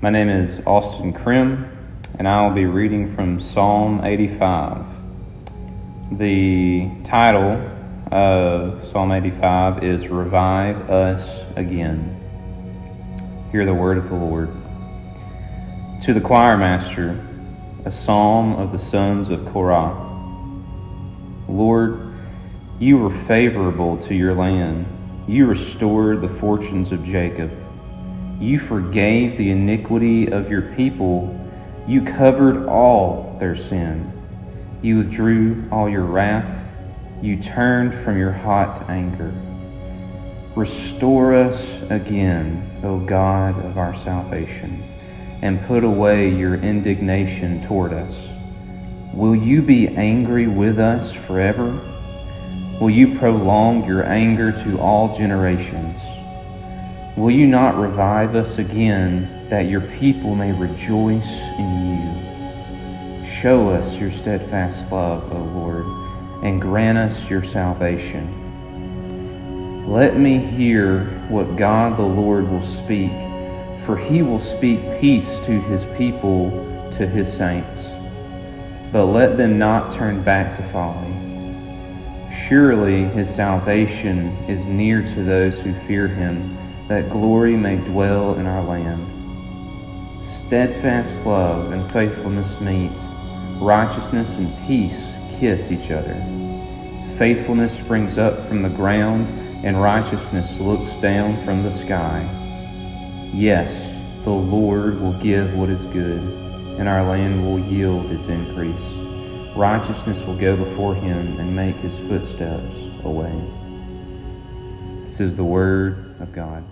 My name is Austin Crim, and I will be reading from Psalm 85. The title of Psalm 85 is Revive Us Again. Hear the word of the Lord. To the choir master, a psalm of the sons of Korah. Lord, you were favorable to your land. You restored the fortunes of Jacob. You forgave the iniquity of your people. You covered all their sin. You withdrew all your wrath. You turned from your hot anger. Restore us again, O God of our salvation, and put away your indignation toward us. Will you be angry with us forever? Will you prolong your anger to all generations? Will you not revive us again, that your people may rejoice in you? Show us your steadfast love, O Lord, and grant us your salvation. Let me hear what God the Lord will speak, for he will speak peace to his people, to his saints. But let them not turn back to folly. Surely his salvation is near to those who fear him that glory may dwell in our land. Steadfast love and faithfulness meet, righteousness and peace kiss each other. Faithfulness springs up from the ground, and righteousness looks down from the sky. Yes, the Lord will give what is good, and our land will yield its increase. Righteousness will go before him and make his footsteps a way. This is the word of God.